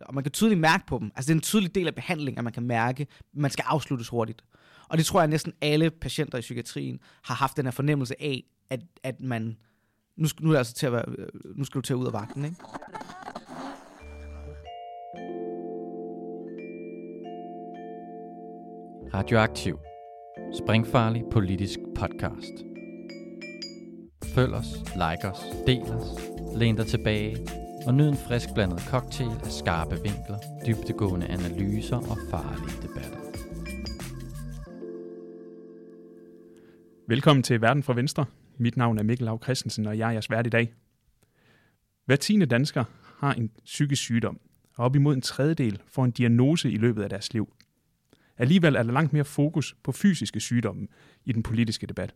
Og man kan tydeligt mærke på dem. Altså det er en tydelig del af behandlingen, at man kan mærke, at man skal afsluttes hurtigt. Og det tror jeg, at næsten alle patienter i psykiatrien har haft den her fornemmelse af, at, at man... Nu skal, nu, er altså til at være, øh, nu skal du til at ud af vagten, ikke? Radioaktiv. Springfarlig politisk podcast. Følg os, like os, del os, læn dig tilbage og nyd en frisk blandet cocktail af skarpe vinkler, dybtegående analyser og farlige debatter. Velkommen til Verden fra Venstre. Mit navn er Mikkel Lav Christensen, og jeg er jeres vært i dag. Hver tiende dansker har en psykisk sygdom, og op imod en tredjedel får en diagnose i løbet af deres liv. Alligevel er der langt mere fokus på fysiske sygdomme i den politiske debat.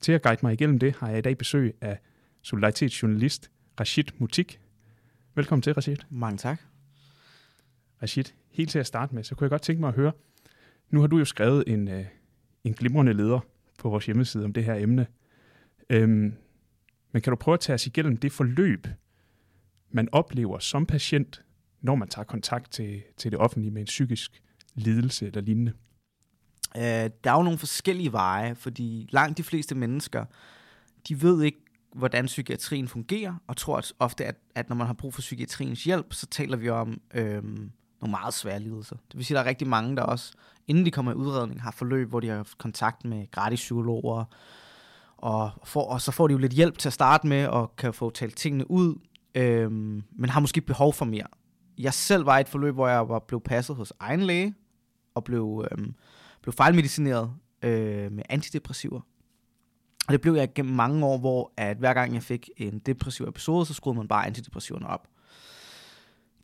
Til at guide mig igennem det har jeg i dag besøg af solidaritetsjournalist Rashid Mutik. Velkommen til, Rashid. Mange tak. Rashid, helt til at starte med, så kunne jeg godt tænke mig at høre, nu har du jo skrevet en, øh, en glimrende leder på vores hjemmeside om det her emne. Øhm, men kan du prøve at tage os igennem det forløb, man oplever som patient, når man tager kontakt til, til det offentlige med en psykisk lidelse eller lignende? Øh, der er jo nogle forskellige veje, fordi langt de fleste mennesker, de ved ikke, hvordan psykiatrien fungerer, og tror at ofte, at, at når man har brug for psykiatriens hjælp, så taler vi om øhm, nogle meget svære lidelser. Det vil sige, at der er rigtig mange, der også, inden de kommer i udredning, har forløb, hvor de har haft kontakt med gratis psykologer, og, får, og så får de jo lidt hjælp til at starte med, og kan få talt tingene ud, øhm, men har måske behov for mere. Jeg selv var i et forløb, hvor jeg var blev passet hos egen læge, og blev, øhm, blev fejlmedicineret øh, med antidepressiver. Og det blev jeg gennem mange år, hvor at hver gang jeg fik en depressiv episode, så skruede man bare antidepressiverne op.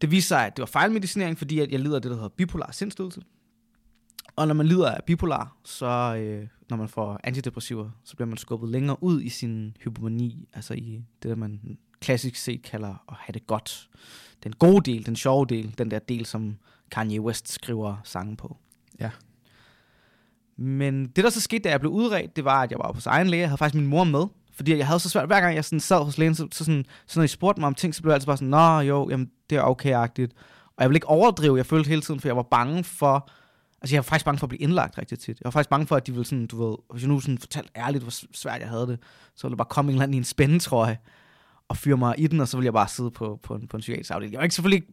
Det viste sig, at det var fejlmedicinering, fordi at jeg lider af det, der hedder bipolar sindslidelse. Og når man lider af bipolar, så øh, når man får antidepressiver, så bliver man skubbet længere ud i sin hypomani, altså i det, der man klassisk set kalder at have det godt. Den gode del, den sjove del, den der del, som Kanye West skriver sange på. Ja. Men det, der så skete, da jeg blev udredt, det var, at jeg var på egen læge. Jeg havde faktisk min mor med, fordi jeg havde så svært, hver gang jeg sådan sad hos lægen, så, så, sådan, så når I spurgte mig om ting, så blev jeg altid bare sådan, nå jo, jamen, det er okay-agtigt. Og jeg ville ikke overdrive, jeg følte hele tiden, for jeg var bange for, altså jeg var faktisk bange for at blive indlagt rigtig tit. Jeg var faktisk bange for, at de ville sådan, du ved, hvis jeg nu sådan fortalte ærligt, hvor svært jeg havde det, så ville der bare komme en eller anden i en spændetrøje og fyre mig i den, og så ville jeg bare sidde på, på, en, på en psykiatrisk afdeling. Jeg var ikke selvfølgelig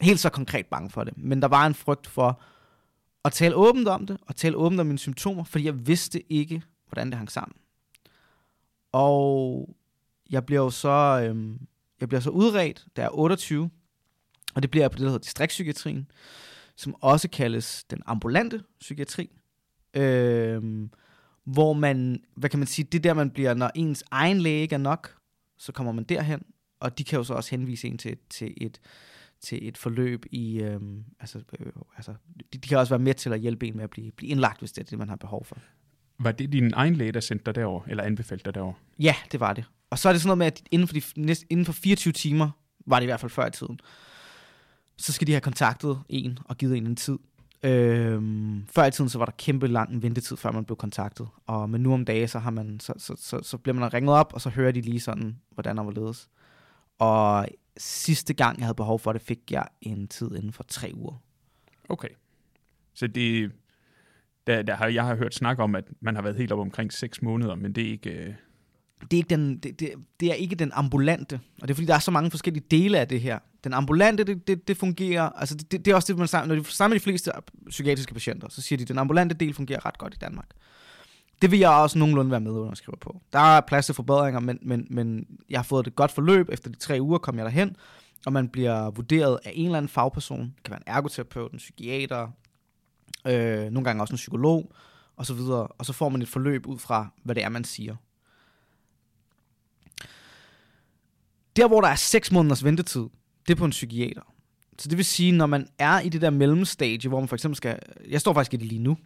helt så konkret bange for det, men der var en frygt for og tale åbent om det, og tale åbent om mine symptomer, fordi jeg vidste ikke, hvordan det hang sammen. Og jeg bliver jo så, øhm, jeg bliver så udredt, da jeg er 28, og det bliver jeg på det, der hedder distriktspsykiatrien, som også kaldes den ambulante psykiatri. Øhm, hvor man, hvad kan man sige, det der man bliver, når ens egen læge ikke er nok, så kommer man derhen, og de kan jo så også henvise en til, til et til et forløb i, øhm, altså, øh, altså de, de kan også være med til at hjælpe en med at blive, blive indlagt, hvis det er det, man har behov for. Var det din egen læge, der sendte dig derover, eller anbefalede dig derover? Ja, det var det. Og så er det sådan noget med, at inden for, de, næste, inden for 24 timer, var det i hvert fald før i tiden, så skal de have kontaktet en og givet en en tid. Øhm, før i tiden, så var der kæmpe lang ventetid, før man blev kontaktet. Og men nu om dagen, så, har man, så, så, så, så bliver man ringet op, og så hører de lige sådan, hvordan der var ledes. Og sidste gang, jeg havde behov for det, fik jeg en tid inden for tre uger. Okay. Så det, der, der har, jeg har hørt snak om, at man har været helt op omkring 6 måneder, men det er ikke... Øh... Det, er ikke den, det, det, det er ikke den ambulante, og det er fordi, der er så mange forskellige dele af det her. Den ambulante, det, det, det fungerer, altså det, det er også det, man sammen, når de sammen med de fleste psykiatriske patienter, så siger de, at den ambulante del fungerer ret godt i Danmark. Det vil jeg også nogenlunde være med at underskrive på. Der er plads til forbedringer, men, men, men jeg har fået et godt forløb. Efter de tre uger kom jeg derhen, og man bliver vurderet af en eller anden fagperson. Det kan være en ergoterapeut, en psykiater, øh, nogle gange også en psykolog, og så videre. Og så får man et forløb ud fra, hvad det er, man siger. Der, hvor der er 6 måneders ventetid, det er på en psykiater. Så det vil sige, når man er i det der mellemstadie, hvor man for eksempel skal... Jeg står faktisk i det lige nu,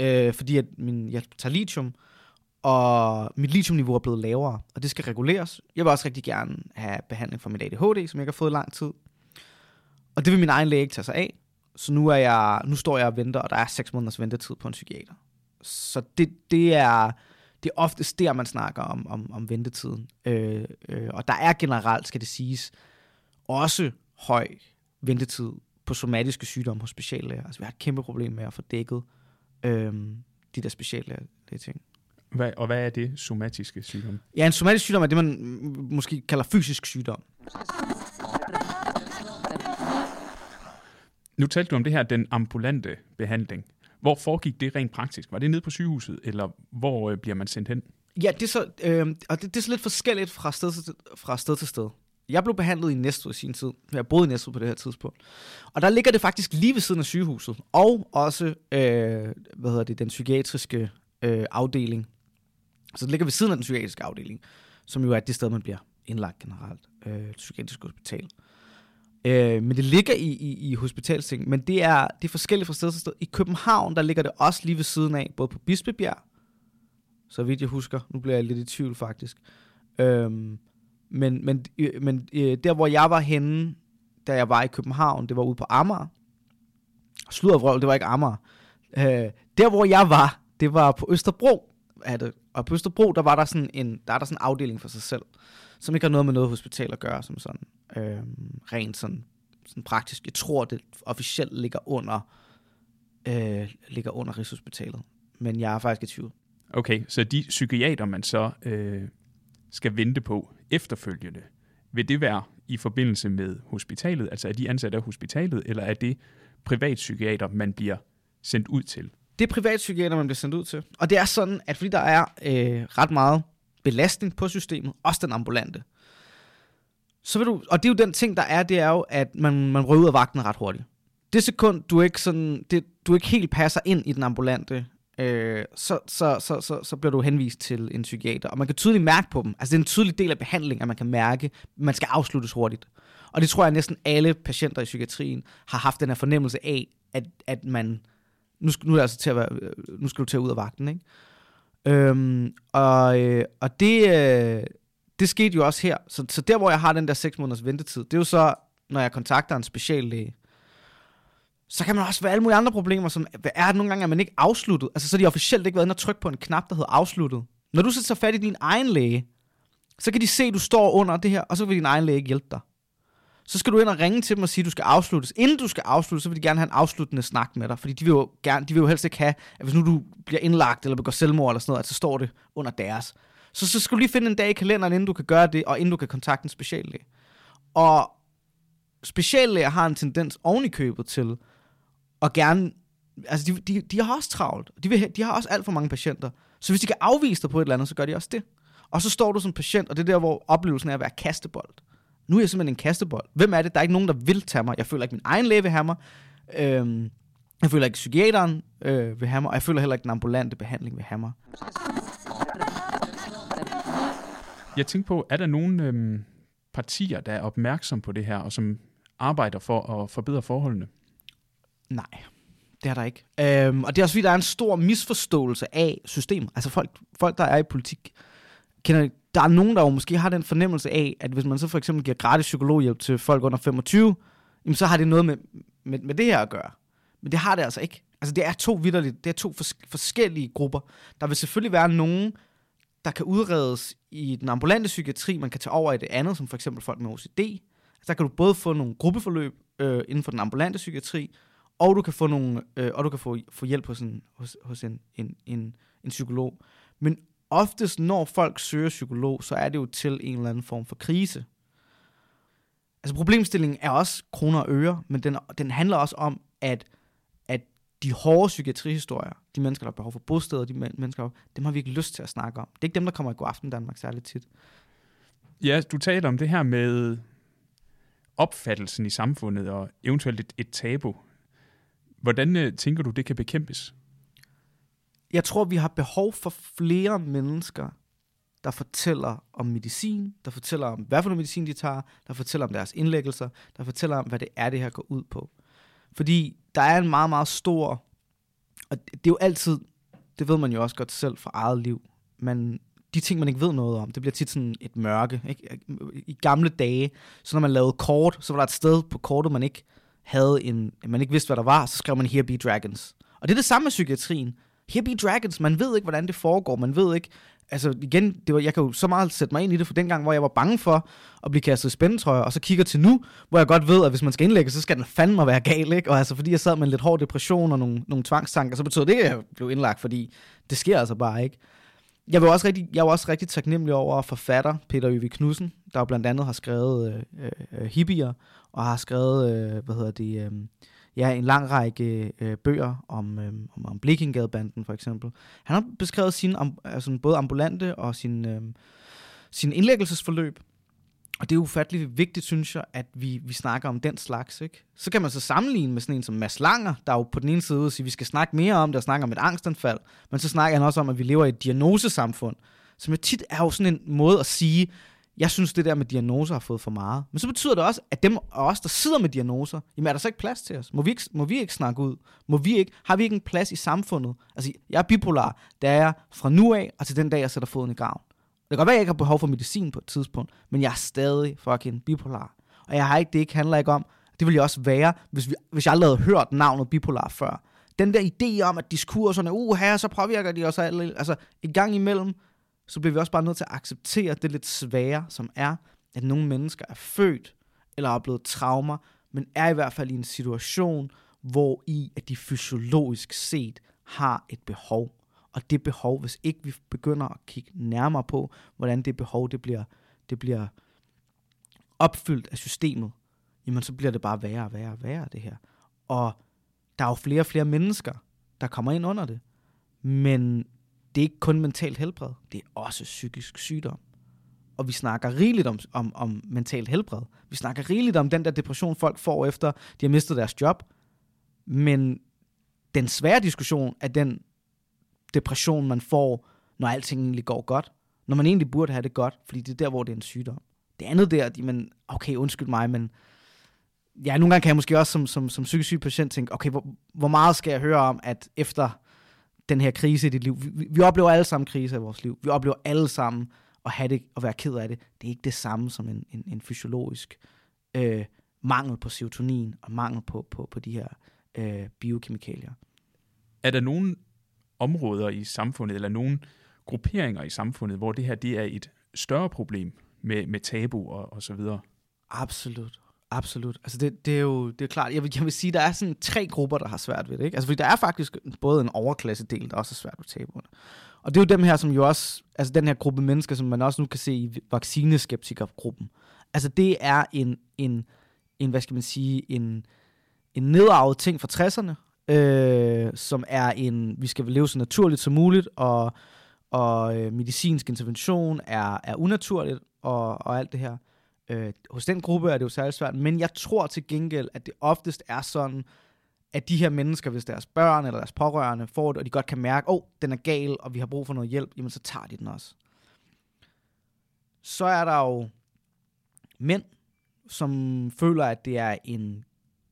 øh, fordi at min, jeg tager lithium, og mit lithiumniveau er blevet lavere, og det skal reguleres. Jeg vil også rigtig gerne have behandling for mit ADHD, som jeg ikke har fået i lang tid. Og det vil min egen læge ikke tage sig af. Så nu, er jeg, nu står jeg og venter, og der er 6 måneders ventetid på en psykiater. Så det, det er det er oftest der, man snakker om, om, om ventetiden. Øh, øh, og der er generelt, skal det siges, også høj ventetid på somatiske sygdomme hos speciallæger. Altså vi har et kæmpe problem med at få dækket øhm, de der speciallæger ting. Hvad, og hvad er det somatiske sygdom? Ja, en somatisk sygdom er det, man måske kalder fysisk sygdom. Nu talte du om det her, den ambulante behandling. Hvor foregik det rent praktisk? Var det nede på sygehuset, eller hvor øh, bliver man sendt hen? Ja, det er så, øh, og det, det er så lidt forskelligt fra sted, til, fra sted til sted. Jeg blev behandlet i Næstved i sin tid. Jeg boede i Næstved på det her tidspunkt. Og der ligger det faktisk lige ved siden af sygehuset. Og også, øh, hvad hedder det, den psykiatriske øh, afdeling. Så det ligger ved siden af den psykiatriske afdeling, som jo er det sted, man bliver indlagt generelt. Øh, det psykiatriske hospital. Øh, men det ligger i, i, i hospitalsting, men det er, det er forskelligt fra sted til sted. I København, der ligger det også lige ved siden af, både på Bispebjerg, så vidt jeg husker. Nu bliver jeg lidt i tvivl faktisk. Øhm, men men, øh, men øh, der, hvor jeg var henne, da jeg var i København, det var ude på Amager. Sluddervrøvl, det var ikke Amager. Øh, der, hvor jeg var, det var på Østerbro. Er det. Og på Østerbro, der var der sådan en, der er der sådan en afdeling for sig selv, som ikke har noget med noget hospital at gøre, som sådan øh, rent sådan, sådan praktisk. Jeg tror, det officielt ligger under, øh, ligger under Rigshospitalet. Men jeg er faktisk i tvivl. Okay, så de psykiater, man så øh, skal vente på efterfølgende, vil det være i forbindelse med hospitalet? Altså er de ansat af hospitalet, eller er det privatpsykiater, man bliver sendt ud til? Det er privatpsykiater, man bliver sendt ud til. Og det er sådan, at fordi der er øh, ret meget belastning på systemet, også den ambulante, så vil du, og det er jo den ting, der er, det er jo, at man, man røver ud af vagten ret hurtigt. Det sekund, du ikke, sådan, det, du ikke helt passer ind i den ambulante, øh, så, så, så, så, så bliver du henvist til en psykiater. Og man kan tydeligt mærke på dem. Altså det er en tydelig del af behandlingen, at man kan mærke, at man skal afsluttes hurtigt. Og det tror jeg, at næsten alle patienter i psykiatrien har haft den her fornemmelse af, at, at man, nu skal, nu, er altså til at være, øh, nu skal du tage ud af vagten, ikke? Øhm, og, øh, og det, øh, det skete jo også her. Så, så der, hvor jeg har den der 6 måneders ventetid, det er jo så, når jeg kontakter en speciallæge, så kan man også være alle mulige andre problemer, som er at nogle gange, at man ikke afsluttet. Altså, så har de officielt ikke været inde og trykke på en knap, der hedder afsluttet. Når du så tager fat i din egen læge, så kan de se, at du står under det her, og så vil din egen læge ikke hjælpe dig. Så skal du ind og ringe til dem og sige, at du skal afsluttes. Inden du skal afsluttes, så vil de gerne have en afsluttende snak med dig, fordi de vil jo, gerne, de vil jo helst ikke have, at hvis nu du bliver indlagt eller begår selvmord eller sådan noget, at så står det under deres. Så, så skal du lige finde en dag i kalenderen, inden du kan gøre det, og inden du kan kontakte en speciallæge. Og speciallæger har en tendens oven i købet til, og gerne, altså de, de, de har også travlt. De, vil, de har også alt for mange patienter. Så hvis de kan afvise dig på et eller andet, så gør de også det. Og så står du som patient, og det er der, hvor oplevelsen er at være kastebold. Nu er jeg simpelthen en kastebold. Hvem er det? Der er ikke nogen, der vil tage mig. Jeg føler ikke, min egen læge vil have mig. Øhm, jeg føler ikke, psykiateren øh, vil have mig. Og jeg føler heller ikke, den ambulante behandling vil have mig. Jeg tænker på, er der nogen øhm, partier, der er opmærksom på det her, og som arbejder for at forbedre forholdene? Nej, det er der ikke. Øhm, og det er også fordi, der er en stor misforståelse af systemet. Altså folk, folk der er i politik, kender, der er nogen, der jo måske har den fornemmelse af, at hvis man så for eksempel giver gratis psykologhjælp til folk under 25, jamen så har det noget med, med, med det her at gøre. Men det har det altså ikke. Altså det er to vidderligt, det er to fors- forskellige grupper. Der vil selvfølgelig være nogen, der kan udredes i den ambulante psykiatri, man kan tage over i det andet, som for eksempel folk med OCD. Altså der kan du både få nogle gruppeforløb øh, inden for den ambulante psykiatri, og du kan få nogle, øh, og du kan få, få hjælp hos en, hos, hos en, en, en, en psykolog. Men oftest, når folk søger psykolog, så er det jo til en eller anden form for krise. Altså problemstillingen er også kroner og øre, men den, den handler også om, at, at de hårde psykiatrihistorier, de mennesker, der har behov for bosteder, de mennesker, dem har vi ikke lyst til at snakke om. Det er ikke dem, der kommer i god aften Danmark særligt tit. Ja, du taler om det her med opfattelsen i samfundet og eventuelt et, et tabu. Hvordan øh, tænker du, det kan bekæmpes? Jeg tror, vi har behov for flere mennesker, der fortæller om medicin, der fortæller om, hvad for noget medicin de tager, der fortæller om deres indlæggelser, der fortæller om, hvad det er, det her går ud på. Fordi der er en meget, meget stor, og det er jo altid, det ved man jo også godt selv fra eget liv, men de ting, man ikke ved noget om, det bliver tit sådan et mørke. Ikke? I gamle dage, så når man lavede kort, så var der et sted på kortet, man ikke havde en, man ikke vidste, hvad der var, så skrev man Here Be Dragons. Og det er det samme med psykiatrien. Here Be Dragons, man ved ikke, hvordan det foregår, man ved ikke, altså igen, det var, jeg kan jo så meget sætte mig ind i det, for dengang, hvor jeg var bange for at blive kastet i spændetrøjer, og så kigger til nu, hvor jeg godt ved, at hvis man skal indlægge, så skal den fandme være gal, ikke? Og altså, fordi jeg sad med en lidt hård depression og nogle, nogle tvangstanker, så betød det, at jeg blev indlagt, fordi det sker altså bare ikke. Jeg, var også rigtig, jeg var også rigtig taknemmelig over forfatter Peter Øvig Knudsen, der jo blandt andet har skrevet øh, øh, øh Hippier, og har skrevet, øh, hvad hedder det, øh, ja, en lang række øh, bøger om, øh, om, om Blikkingadebanden for eksempel. Han har beskrevet sin, am, altså både ambulante og sin, øh, sin indlæggelsesforløb. Og det er ufatteligt vigtigt, synes jeg, at vi, vi snakker om den slags. Ikke? Så kan man så sammenligne med sådan en som Mads Langer, der jo på den ene side ud siger, at vi skal snakke mere om det og snakke om et angstanfald. Men så snakker han også om, at vi lever i et diagnosesamfund, som jo tit er jo sådan en måde at sige, jeg synes, det der med diagnoser har fået for meget. Men så betyder det også, at dem og os, der sidder med diagnoser, jamen er der så ikke plads til os? Må vi ikke, må vi ikke snakke ud? Må vi ikke, har vi ikke en plads i samfundet? Altså, jeg er bipolar, der er jeg fra nu af, og til den dag, jeg sætter foden i graven. Det kan godt være, at jeg ikke har behov for medicin på et tidspunkt, men jeg er stadig fucking bipolar. Og jeg har ikke, det ikke handler ikke om, det vil jeg også være, hvis, vi, hvis jeg aldrig havde hørt navnet bipolar før. Den der idé om, at diskurserne, uh, her, så påvirker de os alle. Altså, i gang imellem, så bliver vi også bare nødt til at acceptere det lidt svære, som er, at nogle mennesker er født eller har oplevet traumer, men er i hvert fald i en situation, hvor i at de fysiologisk set har et behov. Og det behov, hvis ikke vi begynder at kigge nærmere på, hvordan det behov det bliver, det bliver opfyldt af systemet, jamen så bliver det bare værre og værre og værre det her. Og der er jo flere og flere mennesker, der kommer ind under det. Men det er ikke kun mentalt helbred, det er også psykisk sygdom. Og vi snakker rigeligt om, om, om mentalt helbred. Vi snakker rigeligt om den der depression, folk får efter, de har mistet deres job. Men den svære diskussion er den depression, man får, når alting egentlig går godt. Når man egentlig burde have det godt, fordi det er der, hvor det er en sygdom. Det andet der, de, men okay, undskyld mig, men ja, nogle gange kan jeg måske også som, som, som psykisk syg patient tænke, okay, hvor, hvor meget skal jeg høre om, at efter den her krise i dit liv. Vi, vi oplever alle sammen kriser i vores liv. Vi oplever alle sammen at have det og være ked af det. Det er ikke det samme som en, en, en fysiologisk øh, mangel på serotonin og mangel på, på, på de her øh, biokemikalier. Er der nogle områder i samfundet, eller nogle grupperinger i samfundet, hvor det her det er et større problem med, med tabu og, og så videre? Absolut. Absolut. Altså det, det er jo det er klart. Jeg vil, jeg vil sige, der er sådan tre grupper, der har svært ved det. Ikke? Altså fordi der er faktisk både en overklasse-del, der også er svært ved tabuerne. Og det er jo dem her, som jo også, altså den her gruppe mennesker, som man også nu kan se i vaccineskeptikergruppen. Altså det er en, en, en hvad skal man sige, en, en nedarvet ting fra 60'erne, øh, som er en, vi skal leve så naturligt som muligt, og, og øh, medicinsk intervention er, er unaturligt, og, og alt det her. Øh, hos den gruppe er det jo særlig svært, men jeg tror til gengæld, at det oftest er sådan, at de her mennesker, hvis deres børn eller deres pårørende får det, og de godt kan mærke, åh, oh, den er gal, og vi har brug for noget hjælp, jamen så tager de den også. Så er der jo mænd, som føler, at det er en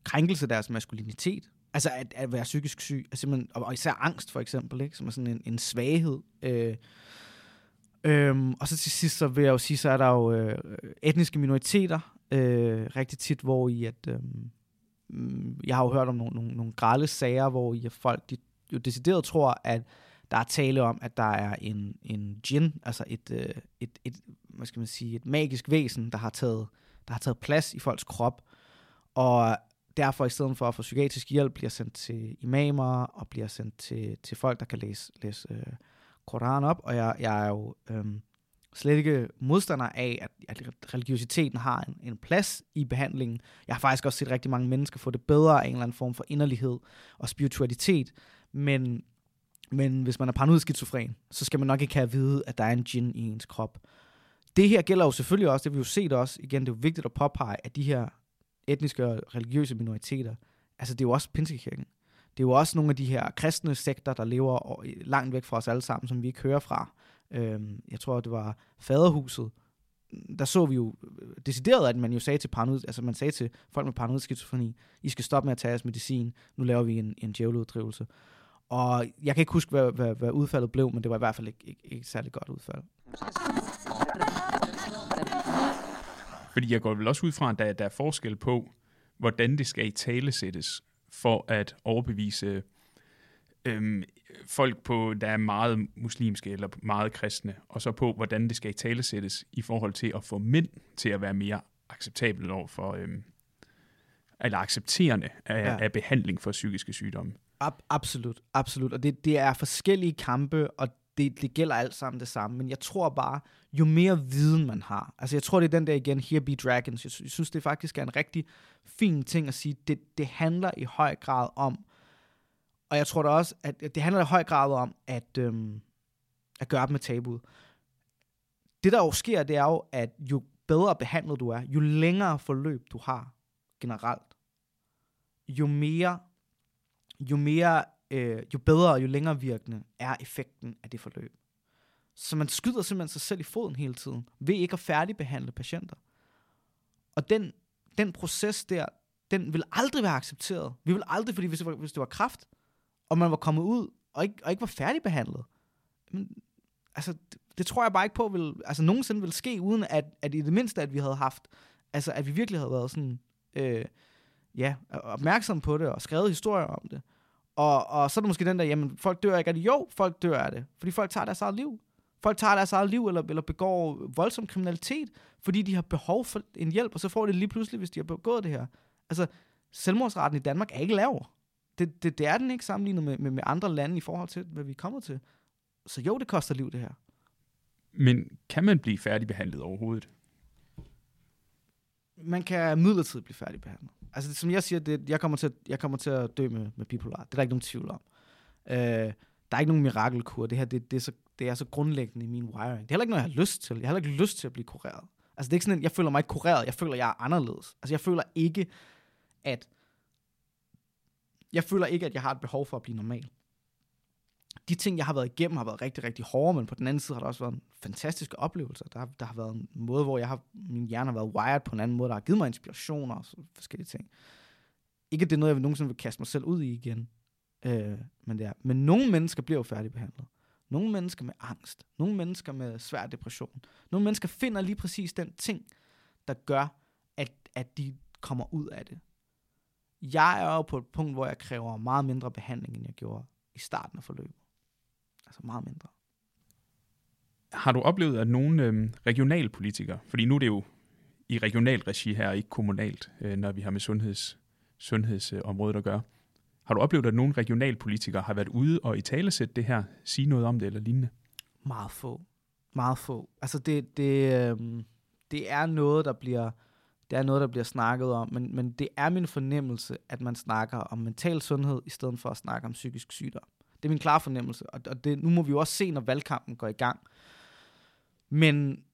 krænkelse af deres maskulinitet. Altså at, at være psykisk syg, altså, og især angst for eksempel, ikke? som er sådan en, en svaghed. Øh, Øhm, og så til sidst, så vil jeg jo sige, så er der jo øh, etniske minoriteter øh, rigtig tit, hvor i at, øh, jeg har jo hørt om nogle, nogle, nogle grælde sager, hvor i at folk de jo decideret tror, at der er tale om, at der er en, en djinn, altså et, øh, et, et, hvad skal man sige, et magisk væsen, der har taget, der har taget plads i folks krop, og derfor i stedet for at få psykiatrisk hjælp, bliver sendt til imamer, og bliver sendt til, til folk, der kan læse, læse øh, Koran op, og jeg, jeg er jo øhm, slet ikke modstander af, at, at religiøsiteten har en, en plads i behandlingen. Jeg har faktisk også set rigtig mange mennesker få det bedre af en eller anden form for inderlighed og spiritualitet, men, men hvis man er paranoid skizofren, så skal man nok ikke have at vide, at der er en djinn i ens krop. Det her gælder jo selvfølgelig også, det vi jo set også, igen, det er jo vigtigt at påpege, at de her etniske og religiøse minoriteter, altså det er jo også pinsekirken det er jo også nogle af de her kristne sekter, der lever langt væk fra os alle sammen, som vi ikke hører fra. Øhm, jeg tror, det var faderhuset. Der så vi jo øh, decideret, at man jo sagde til paranoid, altså man sagde til folk med paranoid skizofreni, I skal stoppe med at tage jeres medicin, nu laver vi en, en djævleuddrivelse. Og jeg kan ikke huske, hvad, hvad, hvad udfaldet blev, men det var i hvert fald ikke, ikke, ikke særlig særligt godt udfald. Fordi jeg går vel også ud fra, at der, der er forskel på, hvordan det skal i tale sættes for at overbevise øhm, folk, på, der er meget muslimske eller meget kristne, og så på, hvordan det skal i talesættes i forhold til at få mænd til at være mere acceptabel over for, øhm, eller accepterende af, Ja. ja. af behandling for psykiske sygdomme. Ab- absolut, absolut. Og det, det er forskellige kampe, og det, det gælder alt sammen det samme. Men jeg tror bare, jo mere viden man har. Altså jeg tror, det er den der igen, Here Be Dragons. Jeg, sy- jeg synes, det faktisk er en rigtig fin ting at sige. Det, det handler i høj grad om, og jeg tror da også, at det handler i høj grad om, at, øhm, at gøre op med tabuet. Det der jo sker, det er jo, at jo bedre behandlet du er, jo længere forløb du har generelt, jo mere jo mere, øh, jo bedre og jo længere virkende er effekten af det forløb. Så man skyder simpelthen sig selv i foden hele tiden, ved ikke at færdigbehandle patienter. Og den, den proces der, den vil aldrig være accepteret. Vi vil aldrig, fordi hvis det var, hvis det var kraft, og man var kommet ud, og ikke, og ikke var færdigbehandlet, men, altså, det, det tror jeg bare ikke på, vil, altså nogensinde vil ske, uden at, at i det mindste, at vi havde haft, altså at vi virkelig havde været sådan, øh, ja, opmærksom på det, og skrevet historier om det. Og, og så er det måske den der, jamen, folk dør ikke af det. Jo, folk dør af det, fordi folk tager deres eget liv. Folk tager deres eget liv, eller, eller begår voldsom kriminalitet, fordi de har behov for en hjælp, og så får de det lige pludselig, hvis de har begået det her. Altså, selvmordsraten i Danmark er ikke lav. Det, det, det er den ikke sammenlignet med, med, med andre lande i forhold til, hvad vi er kommet til. Så jo, det koster liv, det her. Men kan man blive færdigbehandlet overhovedet? man kan midlertidigt blive færdigbehandlet. Altså, det, som jeg siger, det, jeg, kommer til, at- jeg kommer til at dø med, med bipolar. Det er der ikke nogen tvivl om. Øh, der er ikke nogen mirakelkur. Det her, det, det, er så, det er så grundlæggende i min wiring. Det er heller ikke noget, jeg har lyst til. Jeg har heller ikke lyst til at blive kureret. Altså, det er ikke sådan, at jeg føler mig ikke kureret. Jeg føler, jeg er anderledes. Altså, jeg føler ikke, at... Jeg føler ikke, at jeg har et behov for at blive normal. De ting, jeg har været igennem, har været rigtig, rigtig hårde, men på den anden side har der også været fantastiske oplevelser. Der, har- der har været en måde, hvor jeg har, min hjerne har været wired på en anden måde, der har givet mig inspiration og så forskellige ting. Ikke, at det er noget, jeg nogensinde vil kaste mig selv ud i igen. Øh, men, det er. men nogle mennesker bliver jo færdigbehandlet. Nogle mennesker med angst. Nogle mennesker med svær depression. Nogle mennesker finder lige præcis den ting, der gør, at, at de kommer ud af det. Jeg er jo på et punkt, hvor jeg kræver meget mindre behandling, end jeg gjorde i starten af forløbet. Altså meget mindre. Har du oplevet, at nogle øhm, regionalpolitikere, fordi nu er det jo i regionalt regi her, ikke kommunalt, øh, når vi har med sundheds, sundhedsområdet at gøre. Har du oplevet, at nogle regionalpolitikere har været ude og i talesæt det her, sige noget om det eller lignende? Meget få. Meget få. Altså det, det, øhm, det er noget, der bliver det er noget, der bliver snakket om, men, men det er min fornemmelse, at man snakker om mental sundhed, i stedet for at snakke om psykisk sygdom. Det er min klare fornemmelse, og, og det, nu må vi jo også se, når valgkampen går i gang. Men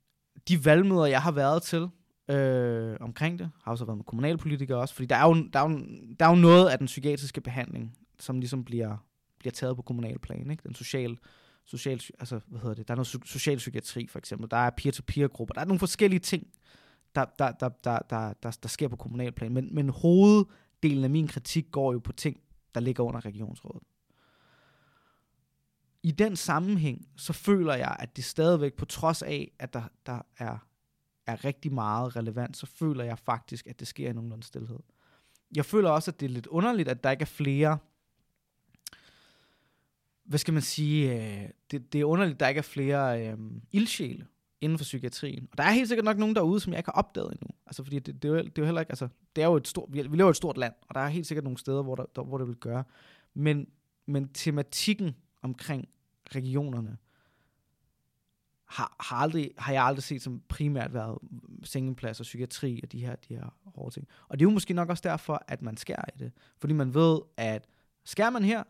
de valgmøder, jeg har været til øh, omkring det, har også været med kommunalpolitikere også, fordi der er, jo, der, er jo, der er jo noget af den psykiatriske behandling, som ligesom bliver, bliver taget på kommunal plan, ikke? Den social, social, altså, hvad hedder det, der er noget social psykiatri for eksempel, der er peer-to-peer grupper, der er nogle forskellige ting, der, der, der, der, der, der, der sker på kommunalplan, men, men hoveddelen af min kritik går jo på ting, der ligger under regionsrådet. I den sammenhæng, så føler jeg, at det stadigvæk, på trods af, at der, der er, er rigtig meget relevant, så føler jeg faktisk, at det sker i nogenlunde stillhed. Jeg føler også, at det er lidt underligt, at der ikke er flere hvad skal man sige, øh, det, det er underligt, at der ikke er flere øh, ildsjæle inden for psykiatrien. Og der er helt sikkert nok nogen derude, som jeg ikke har opdaget endnu. Altså, fordi det, det, er, jo, det er jo heller ikke, altså, det er jo et stort, vi, vi lever i et stort land, og der er helt sikkert nogle steder, hvor, der, der, hvor det vil gøre. Men, men tematikken omkring regionerne har, har, aldrig, har jeg aldrig set som primært været sengeplads og psykiatri og de her, de her hårde ting. Og det er jo måske nok også derfor, at man skærer i det. Fordi man ved, at skærer man her,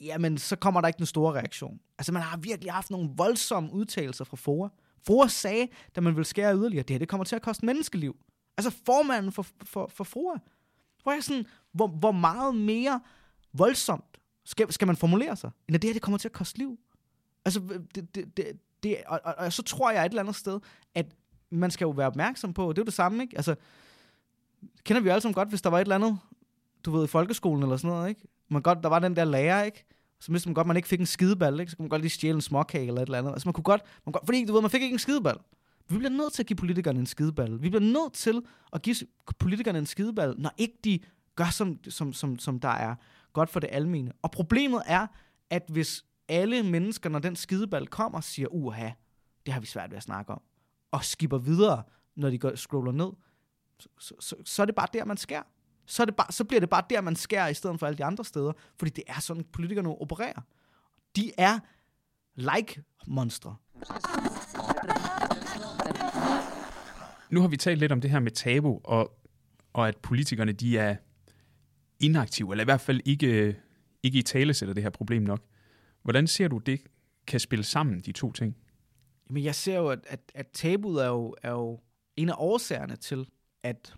jamen så kommer der ikke den store reaktion. Altså man har virkelig haft nogle voldsomme udtalelser fra FOA. FOA sagde, da man ville skære yderligere, det her det kommer til at koste menneskeliv. Altså formanden for, for, for FOA. Hvor, er jeg sådan, hvor, hvor meget mere voldsomt skal, skal man formulere sig, end at det her det kommer til at koste liv. Altså, øh, det, det, det, det, og, og, og så tror jeg et eller andet sted, at man skal jo være opmærksom på, det er jo det samme, ikke? Altså, kender vi jo alle sammen godt, hvis der var et eller andet, du ved, i folkeskolen eller sådan noget, ikke? Man godt, der var den der lærer, ikke? Så vidste man godt, man ikke fik en skideball, ikke? Så kunne man godt lige stjæle en småkage eller et eller andet. Altså man kunne godt, man kunne godt fordi du ved, man fik ikke en skideball. Vi bliver nødt til at give politikerne en skideball. Vi bliver nødt til at give politikerne en skideball, når ikke de gør, som, som, som, som der er godt for det almene. Og problemet er, at hvis alle mennesker, når den skideball kommer, siger, uha, det har vi svært ved at snakke om, og skipper videre, når de går, scroller ned, så, så, så, så er det bare der, man skærer. Så, er det bare, så bliver det bare der, man skærer, i stedet for alle de andre steder. Fordi det er sådan, politikerne opererer. De er like-monstre. Nu har vi talt lidt om det her med tabu, og, og at politikerne de er inaktive, eller i hvert fald ikke, ikke i tale sætter det her problem nok. Hvordan ser du, det kan spille sammen, de to ting? Jamen, jeg ser jo, at, at, at tabuet er jo, er jo en af årsagerne til, at,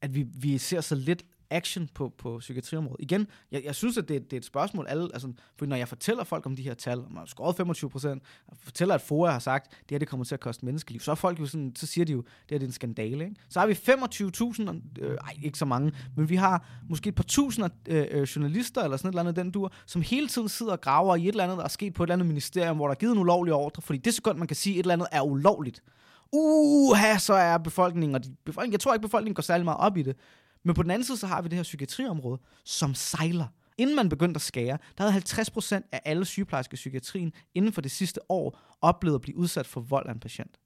at vi, vi ser så lidt action på, på psykiatriområdet. Igen, jeg, jeg synes, at det, det er et spørgsmål, alle, altså, for når jeg fortæller folk om de her tal, om man har skåret 25 procent, fortæller, at FOA har sagt, at det her det kommer til at koste menneskeliv, så er folk jo sådan, så siger de jo, det her det er en skandale. Ikke? Så har vi 25.000, øh, ej, ikke så mange, men vi har måske et par tusinder øh, øh, journalister, eller sådan et eller andet den dur, som hele tiden sidder og graver i et eller andet, der er sket på et eller andet ministerium, hvor der er givet en ulovlig ordre, fordi det sekund, man kan sige, at et eller andet er ulovligt, uha, så er befolkningen, og de, befolkningen, jeg tror ikke, befolkningen går særlig meget op i det, men på den anden side, så har vi det her psykiatriområde, som sejler. Inden man begyndte at skære, der havde 50% af alle sygeplejersker i psykiatrien inden for det sidste år oplevet at blive udsat for vold af en patient.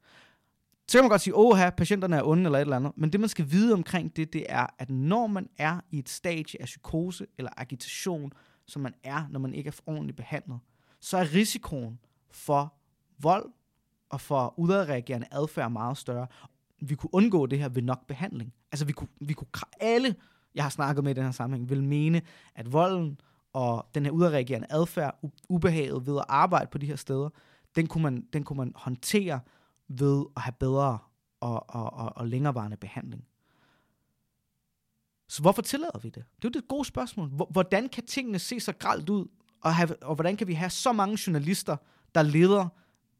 Så kan man godt sige, åh, patienterne er onde eller et eller andet, men det man skal vide omkring det, det er, at når man er i et stadie af psykose eller agitation, som man er, når man ikke er ordentligt behandlet, så er risikoen for vold og for udadreagerende adfærd meget større vi kunne undgå det her ved nok behandling. Altså vi kunne, vi kunne alle, jeg har snakket med i den her sammenhæng, vil mene, at volden og den her udreagerende adfærd, ubehaget ved at arbejde på de her steder, den kunne man, den kunne man håndtere ved at have bedre og, og, og, og længerevarende behandling. Så hvorfor tillader vi det? Det er jo det gode spørgsmål. Hvordan kan tingene se så gralt ud, og, have, og hvordan kan vi have så mange journalister, der leder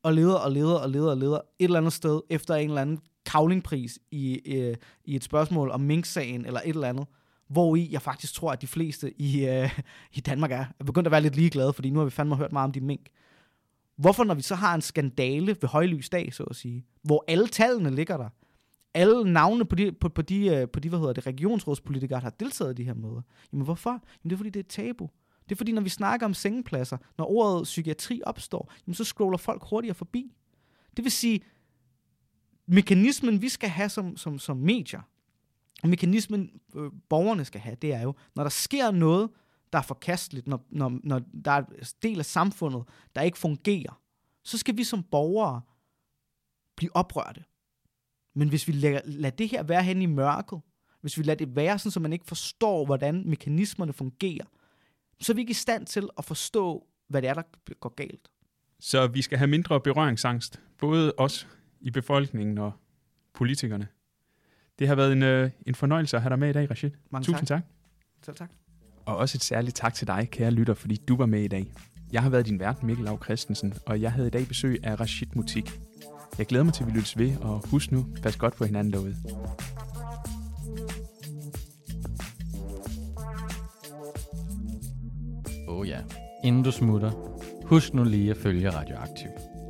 og leder og leder og leder og leder et eller andet sted efter en eller anden kavlingpris i, øh, i et spørgsmål om Mink-sagen eller et eller andet, hvor i jeg faktisk tror, at de fleste i, øh, i Danmark er, er begyndt at være lidt ligeglade, fordi nu har vi fandme hørt meget om de mink. Hvorfor, når vi så har en skandale ved højlys dag, så at sige, hvor alle tallene ligger der, alle navne på de, på, på de, øh, på de hvad hedder det, regionsrådspolitikere, der har deltaget i de her møder. Jamen hvorfor? Jamen det er fordi, det er tabu. Det er fordi, når vi snakker om sengepladser, når ordet psykiatri opstår, jamen så scroller folk hurtigere forbi. Det vil sige, mekanismen, vi skal have som, som, som medier, og mekanismen, øh, borgerne skal have, det er jo, når der sker noget, der er forkasteligt, når, når, når der er en del af samfundet, der ikke fungerer, så skal vi som borgere blive oprørte. Men hvis vi lader, lader det her være hen i mørket, hvis vi lader det være sådan, så man ikke forstår, hvordan mekanismerne fungerer, så er vi ikke i stand til at forstå, hvad det er, der går galt. Så vi skal have mindre berøringsangst, både os i befolkningen og politikerne. Det har været en, øh, en fornøjelse at have dig med i dag, Rashid. Mange Tusind tak. tak. Selv tak. Og også et særligt tak til dig, kære lytter, fordi du var med i dag. Jeg har været din vært, Mikkel Lav Christensen, og jeg havde i dag besøg af Rashid Mutik. Jeg glæder mig til, at vi lyttes ved, og husk nu, pas godt på hinanden derude. Oh ja. Inden du smutter, husk nu lige at følge Radioaktiv.